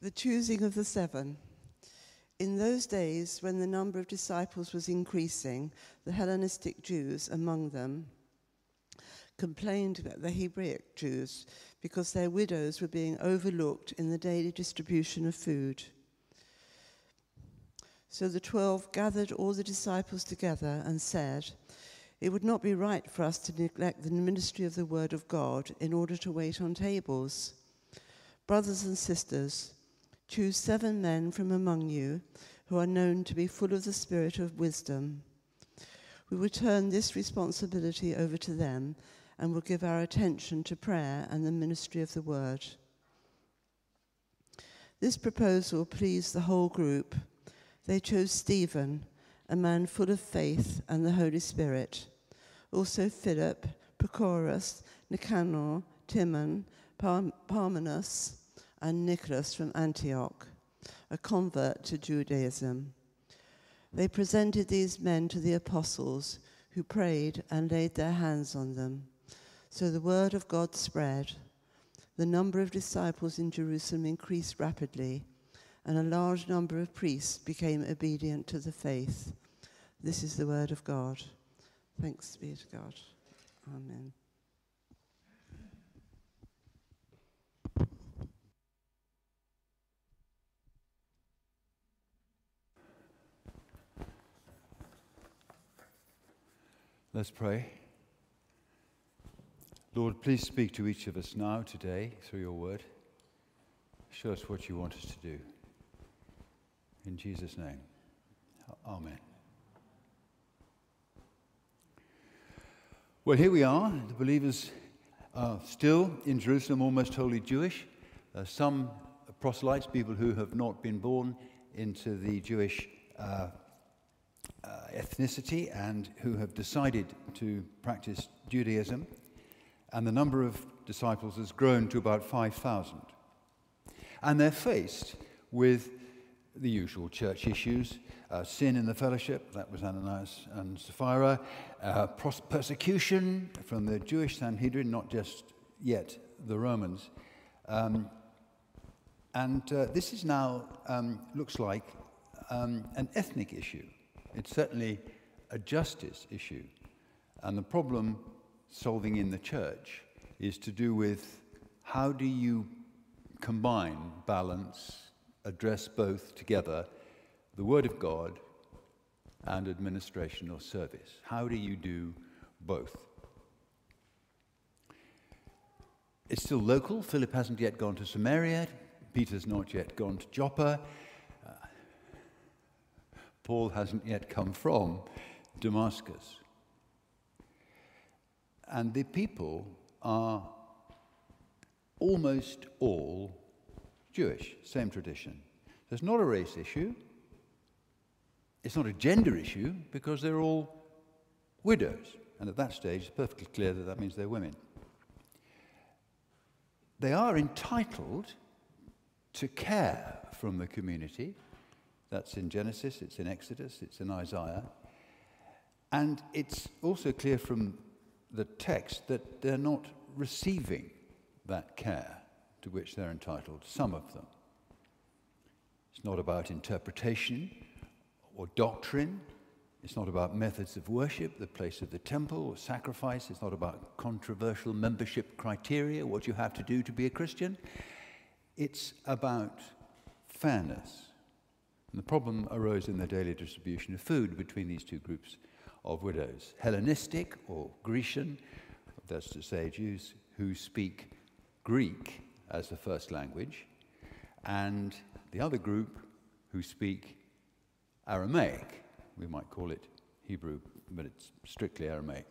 The choosing of the seven. In those days, when the number of disciples was increasing, the Hellenistic Jews among them complained about the Hebraic Jews because their widows were being overlooked in the daily distribution of food. So the twelve gathered all the disciples together and said, It would not be right for us to neglect the ministry of the word of God in order to wait on tables. Brothers and sisters, choose seven men from among you who are known to be full of the spirit of wisdom. We will turn this responsibility over to them and will give our attention to prayer and the ministry of the word. This proposal pleased the whole group. They chose Stephen, a man full of faith and the Holy Spirit, also Philip, Prochorus, Nicanor, Timon, Parmenas, and Nicholas from Antioch, a convert to Judaism. They presented these men to the apostles, who prayed and laid their hands on them. So the word of God spread. The number of disciples in Jerusalem increased rapidly, and a large number of priests became obedient to the faith. This is the word of God. Thanks be to God. Amen. Let's pray. Lord, please speak to each of us now, today, through your word. Show us what you want us to do. In Jesus' name, Amen. Well, here we are. The believers are still in Jerusalem, almost wholly Jewish. Uh, some proselytes, people who have not been born into the Jewish uh, ethnicity and who have decided to practice Judaism and the number of disciples has grown to about 5,000. And they're faced with the usual church issues uh, sin in the fellowship, that was Ananias and Sapphira, uh, persecution from the Jewish Sanhedrin, not just yet the Romans. Um, and uh, this is now, um, looks like, um, an ethnic issue. It's certainly a justice issue. And the problem solving in the church is to do with how do you combine, balance, address both together the Word of God and administration or service? How do you do both? It's still local. Philip hasn't yet gone to Samaria. Peter's not yet gone to Joppa. Paul hasn't yet come from Damascus. And the people are almost all Jewish, same tradition. It's not a race issue. It's not a gender issue because they're all widows. And at that stage, it's perfectly clear that that means they're women. They are entitled to care from the community. That's in Genesis, it's in Exodus, it's in Isaiah. And it's also clear from the text that they're not receiving that care to which they're entitled, some of them. It's not about interpretation or doctrine. It's not about methods of worship, the place of the temple or sacrifice. It's not about controversial membership criteria, what you have to do to be a Christian. It's about fairness. And the problem arose in the daily distribution of food between these two groups of widows Hellenistic or Grecian, that's to say, Jews who speak Greek as the first language, and the other group who speak Aramaic. We might call it Hebrew, but it's strictly Aramaic.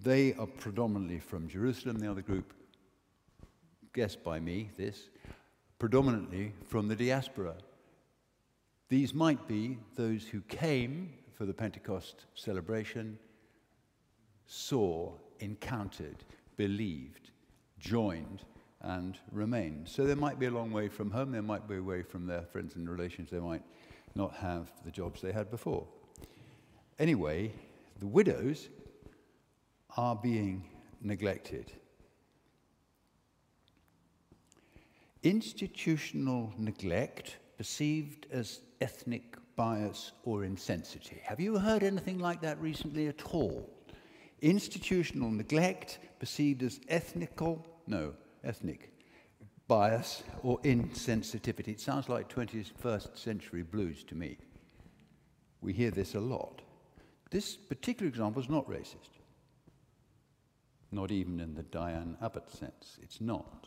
They are predominantly from Jerusalem, the other group, guessed by me, this, predominantly from the diaspora. These might be those who came for the Pentecost celebration saw, encountered, believed, joined, and remained. So they might be a long way from home, they might be away from their friends and relations, they might not have the jobs they had before. Anyway, the widows are being neglected. institutional neglect perceived as ethnic bias or insensitivity. Have you heard anything like that recently at all? Institutional neglect perceived as ethnical, no, ethnic bias or insensitivity. It sounds like 21st century blues to me. We hear this a lot. This particular example is not racist. Not even in the Diane Abbott sense. It's not.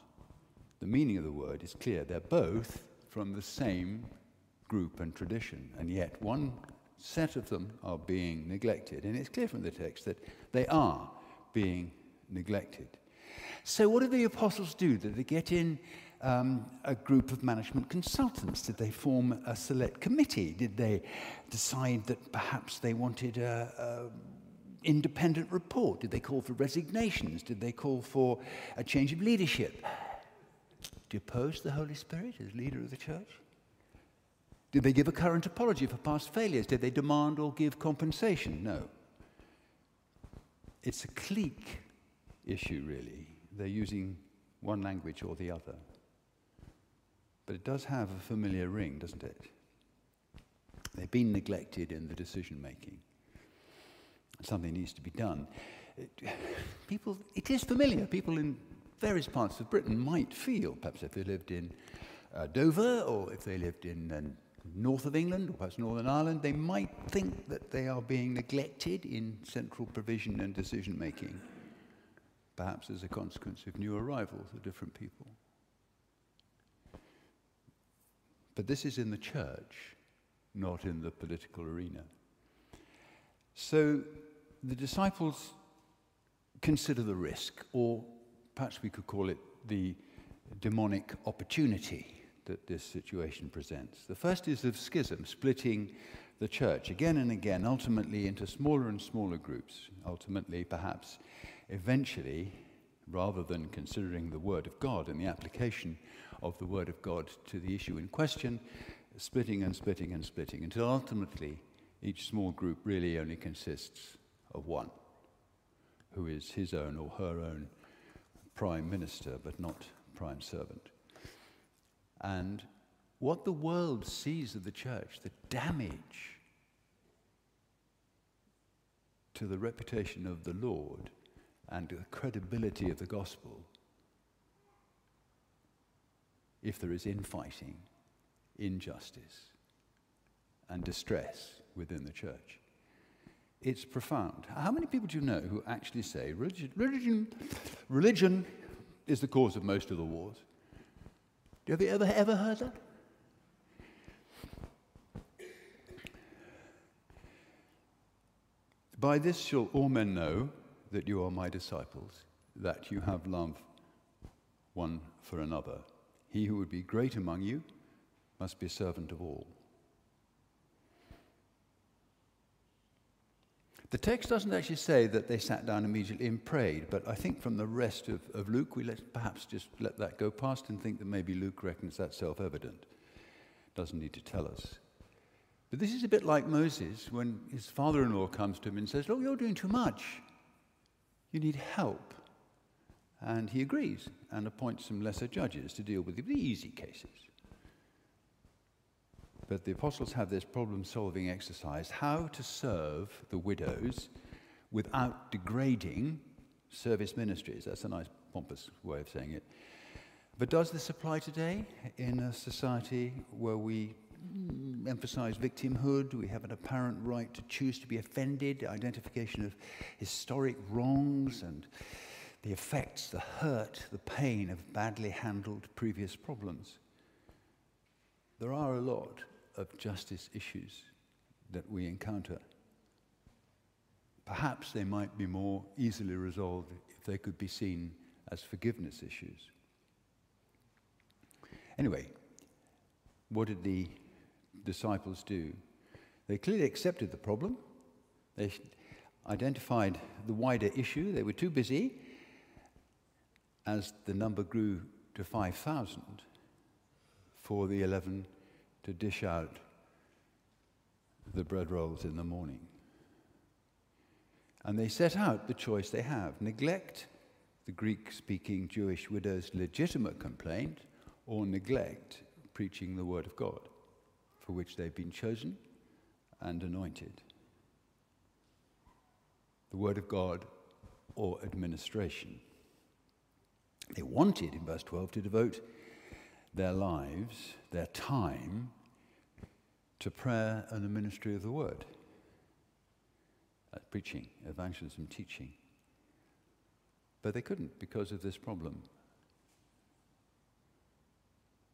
The meaning of the word is clear. They're both from the same group and tradition, and yet one set of them are being neglected. And it's clear from the text that they are being neglected. So, what did the apostles do? Did they get in um, a group of management consultants? Did they form a select committee? Did they decide that perhaps they wanted a, a independent report? Did they call for resignations? Did they call for a change of leadership? Depose the Holy Spirit as leader of the church? Did they give a current apology for past failures? Did they demand or give compensation? No. It's a clique issue, really. They're using one language or the other. But it does have a familiar ring, doesn't it? They've been neglected in the decision making. Something needs to be done. People, it is familiar. People in various parts of Britain might feel, perhaps if they lived in uh, Dover or if they lived in uh, north of England or perhaps Northern Ireland, they might think that they are being neglected in central provision and decision making perhaps as a consequence of new arrivals of different people. But this is in the church, not in the political arena. So the disciples consider the risk, or perhaps we could call it the demonic opportunity that this situation presents. The first is of schism, splitting the church again and again, ultimately into smaller and smaller groups, ultimately, perhaps, eventually, rather than considering the Word of God and the application of the Word of God to the issue in question, splitting and splitting and splitting until ultimately each small group really only consists of one, who is his own or her own prime minister, but not prime servant. And what the world sees of the church, the damage to the reputation of the Lord and the credibility of the gospel if there is infighting, injustice, and distress within the church. It's profound. How many people do you know who actually say religion, religion, is the cause of most of the wars? Have you ever, ever heard that? By this shall all men know that you are my disciples, that you have love one for another. He who would be great among you must be a servant of all. The text doesn't actually say that they sat down immediately and prayed, but I think from the rest of, of Luke, we let, perhaps just let that go past and think that maybe Luke reckons that self evident. Doesn't need to tell us. But this is a bit like Moses when his father in law comes to him and says, Look, you're doing too much. You need help. And he agrees and appoints some lesser judges to deal with the easy cases. But the apostles have this problem solving exercise how to serve the widows without degrading service ministries. That's a nice, pompous way of saying it. But does this apply today in a society where we emphasize victimhood. We have an apparent right to choose to be offended, identification of historic wrongs and the effects, the hurt, the pain of badly handled previous problems. There are a lot of justice issues that we encounter. Perhaps they might be more easily resolved if they could be seen as forgiveness issues. Anyway, what did the disciples do. They clearly accepted the problem. They identified the wider issue. They were too busy as the number grew to 5,000 for the 11 to dish out the bread rolls in the morning. And they set out the choice they have neglect the Greek speaking Jewish widow's legitimate complaint or neglect preaching the Word of God, for which they've been chosen and anointed. The Word of God or administration. They wanted, in verse 12, to devote their lives, their time, to prayer and the ministry of the Word. Uh, preaching, evangelism, teaching. But they couldn't because of this problem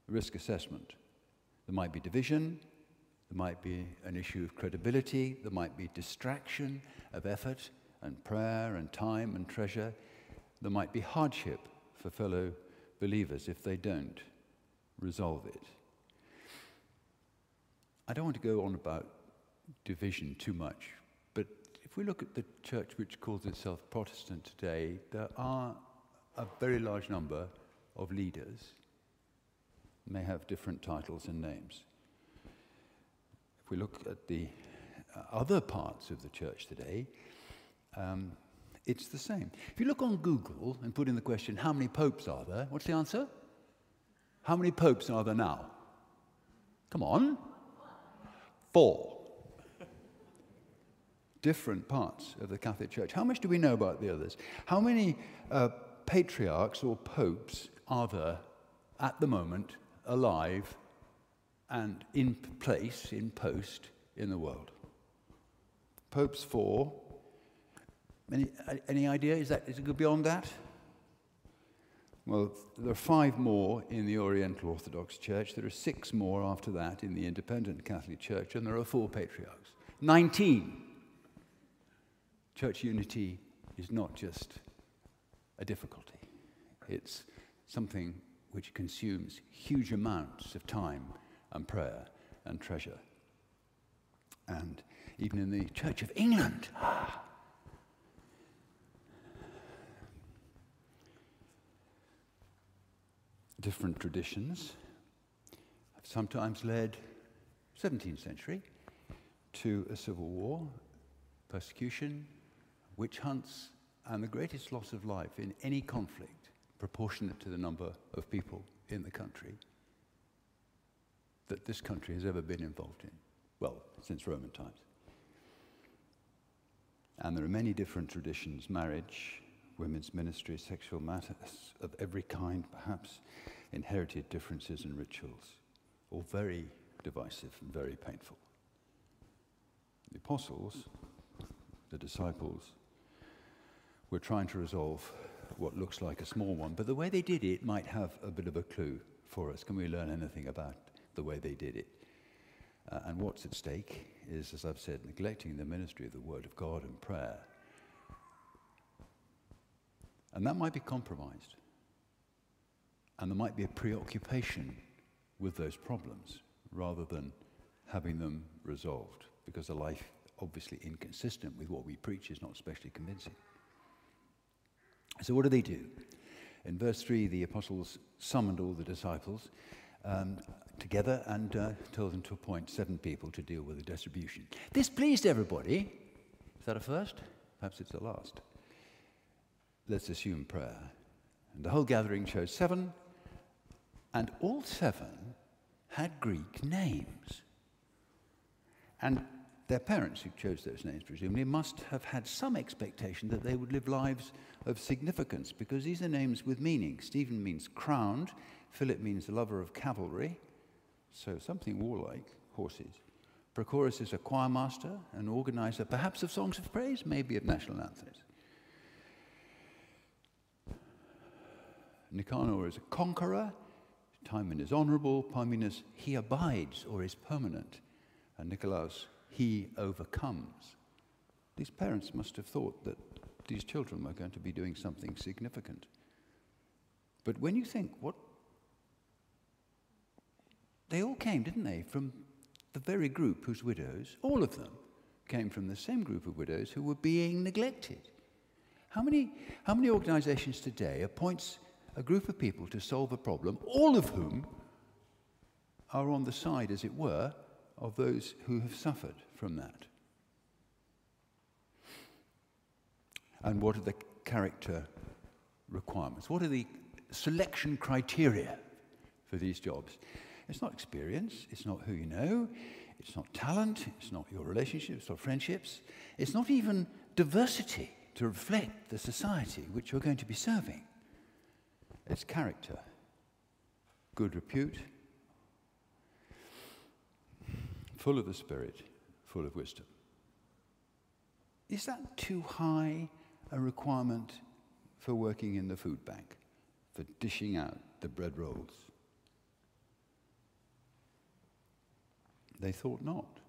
risk assessment. There might be division, there might be an issue of credibility, there might be distraction of effort and prayer and time and treasure. There might be hardship for fellow believers if they don't resolve it. I don't want to go on about division too much, but if we look at the church which calls itself Protestant today, there are a very large number of leaders may have different titles and names. If we look at the uh, other parts of the church today, um, it's the same. If you look on Google and put in the question, how many popes are there? What's the answer? How many popes are there now? Come on. Four. Different parts of the Catholic Church. How much do we know about the others? How many uh, patriarchs or popes are there at the moment alive and in place, in post, in the world. Popes four. Any, any idea? Is, that, is it beyond that? Well, there are five more in the Oriental Orthodox Church. There are six more after that in the Independent Catholic Church, and there are four patriarchs. Nineteen. Church unity is not just a difficulty, it's something which consumes huge amounts of time and prayer and treasure. And even in the Church of England, different traditions have sometimes led 17th century to a civil war, persecution, witch hunts, and the greatest loss of life in any conflict proportionate to the number of people in the country that this country has ever been involved in. Well, since Roman times. And there are many different traditions marriage, women's ministry, sexual matters of every kind, perhaps inherited differences and rituals, all very divisive and very painful. The apostles, the disciples, were trying to resolve what looks like a small one, but the way they did it might have a bit of a clue for us. Can we learn anything about the way they did it? Uh, and what's at stake is, as I've said, neglecting the ministry of the Word of God and prayer. And that might be compromised. And there might be a preoccupation with those problems rather than having them resolved, because a life obviously inconsistent with what we preach is not especially convincing. So, what do they do? In verse 3, the apostles summoned all the disciples um, together and uh, told them to appoint seven people to deal with the distribution. This pleased everybody. Is that a first? Perhaps it's a last. Let's assume prayer. And the whole gathering chose seven, and all seven had Greek names. And their parents, who chose those names presumably, must have had some expectation that they would live lives of significance because these are names with meaning. Stephen means crowned, Philip means lover of cavalry, so something warlike, horses. Prochorus is a choir master, an organizer, perhaps of songs of praise, maybe of national anthems. Nicanor is a conqueror, Timon is honorable, Parmenas, he abides or is permanent, and Nicolaus, he overcomes. These parents must have thought that these children were going to be doing something significant. But when you think, what? They all came, didn't they, from the very group whose widows, all of them, came from the same group of widows who were being neglected. How many, how many organizations today appoints a group of people to solve a problem, all of whom are on the side, as it were, of those who have suffered from that. And what are the character requirements? What are the selection criteria for these jobs. It's not experience, it's not who you know, it's not talent, it's not your relationships or friendships, it's not even diversity to reflect the society which you're going to be serving. It's character, good repute, full of the Spirit, full of wisdom. Is that too high a requirement for working in the food bank, for dishing out the bread rolls? They thought not.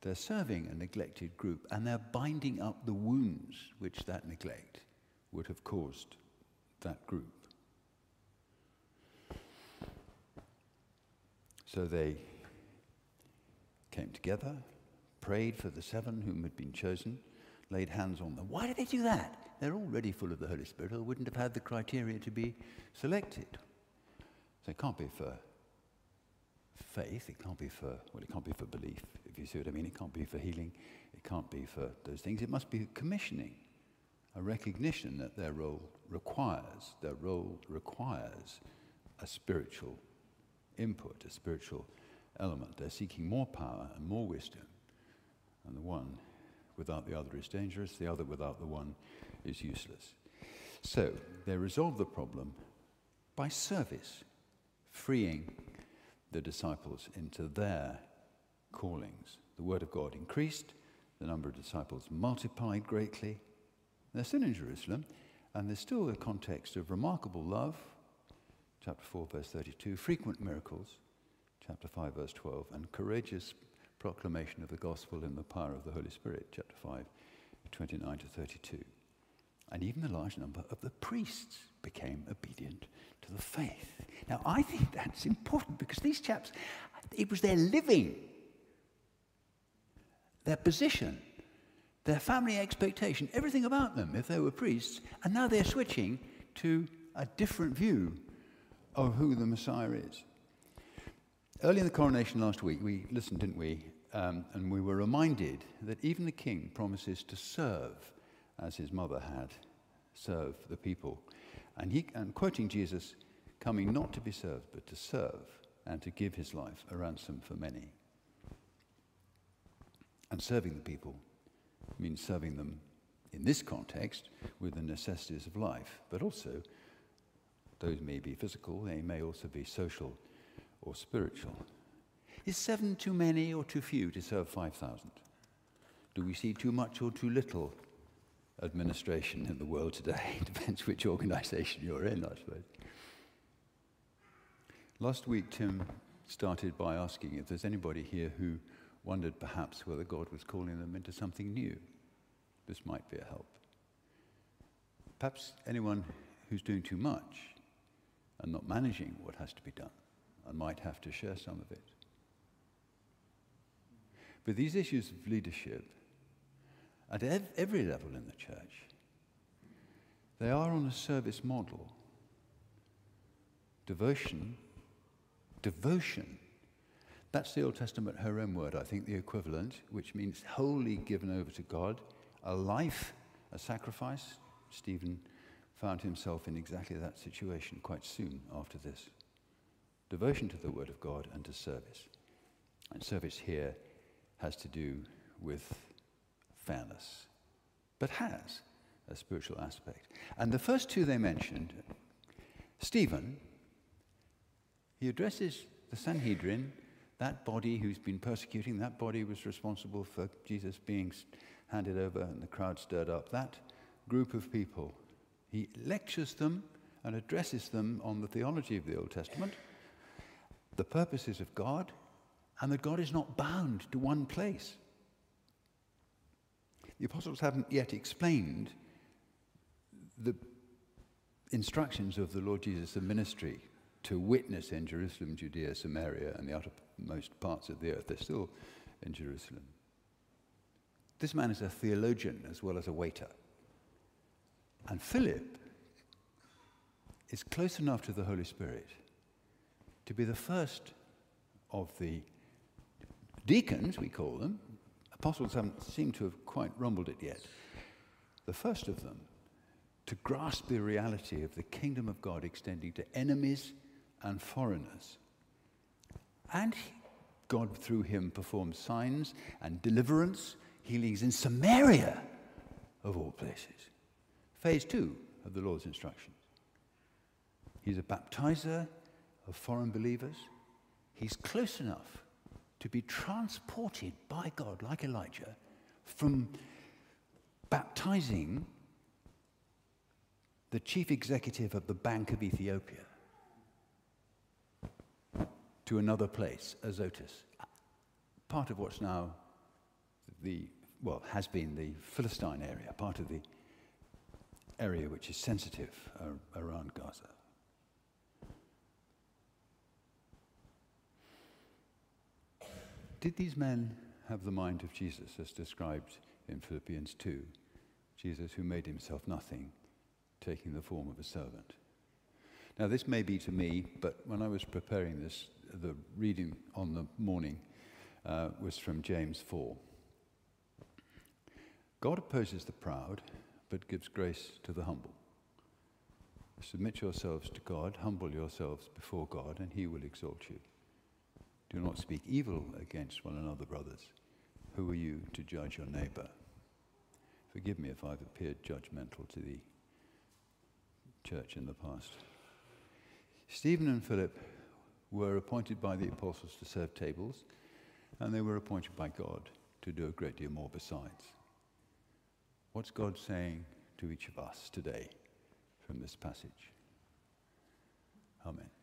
They're serving a neglected group and they're binding up the wounds which that neglect would have caused that group. So they came together, prayed for the seven whom had been chosen, laid hands on them. Why did they do that? They're already full of the Holy Spirit, or wouldn't have had the criteria to be selected. So it can't be for faith, it can't be for, well, it can't be for belief, if you see what I mean. It can't be for healing, it can't be for those things. It must be commissioning, a recognition that their role requires, their role requires a spiritual input, a spiritual element. They're seeking more power and more wisdom. And the one without the other is dangerous, the other without the one is useless. So they resolve the problem by service, freeing the disciples into their callings. The word of God increased, the number of disciples multiplied greatly. They're still in Jerusalem, and there's still a context of remarkable love, chapter 4, verse 32, frequent miracles, chapter 5, verse 12, and courageous proclamation of the gospel in the power of the Holy Spirit, chapter 5, 29 to 32. And even a large number of the priests became obedient to the faith. Now, I think that's important because these chaps, it was their living, their position, their family expectation, everything about them, if they were priests, and now they're switching to a different view of who the Messiah is. Early in the coronation last week, we listened, didn't we? Um, and we were reminded that even the king promises to serve as his mother had, serve the people. And, he, and quoting Jesus, coming not to be served, but to serve and to give his life a ransom for many. And serving the people means serving them in this context with the necessities of life, but also those may be physical, they may also be social or spiritual. Is seven too many or too few to serve 5,000? Do we see too much or too little administration in the world today? Depends which organization you're in, I suppose. Last week, Tim started by asking if there's anybody here who wondered perhaps whether God was calling them into something new. This might be a help. Perhaps anyone who's doing too much and not managing what has to be done and might have to share some of it. But these issues of leadership at ev- every level in the church, they are on a service model. Devotion, devotion, that's the Old Testament herem word, I think the equivalent, which means wholly given over to God, a life, a sacrifice. Stephen found himself in exactly that situation quite soon after this. Devotion to the Word of God and to service. And service here has to do with fairness, but has a spiritual aspect. And the first two they mentioned, Stephen, he addresses the Sanhedrin, that body who's been persecuting, that body was responsible for Jesus being handed over and the crowd stirred up. That group of people, he lectures them and addresses them on the theology of the Old Testament, the purposes of God, and that God is not bound to one place. The apostles haven't yet explained the instructions of the Lord Jesus, ministry to witness in Jerusalem, Judea, Samaria, and the uttermost parts of the earth. They're still in Jerusalem. This man is a theologian as well as a waiter. And Philip is close enough to the Holy Spirit to be the first of the deacons, we call them. Apostles haven't seemed to have quite rumbled it yet. The first of them to grasp the reality of the kingdom of God extending to enemies and foreigners. And God, through him, performed signs and deliverance, healings in Samaria, of all places. Phase two of the Lord's instructions. He's a baptizer of foreign believers. He's close enough to be transported by God, like Elijah, from baptizing the chief executive of the Bank of Ethiopia to another place, Azotus, part of what's now the, well, has been the Philistine area, part of the area which is sensitive uh, around Gaza. Did these men have the mind of Jesus as described in Philippians 2? Jesus who made himself nothing, taking the form of a servant. Now, this may be to me, but when I was preparing this, the reading on the morning uh, was from James 4. God opposes the proud, but gives grace to the humble. Submit yourselves to God, humble yourselves before God, and he will exalt you. Do not speak evil against one another, brothers. Who are you to judge your neighbor? Forgive me if I've appeared judgmental to the church in the past. Stephen and Philip were appointed by the apostles to serve tables, and they were appointed by God to do a great deal more besides. What's God saying to each of us today from this passage? Amen.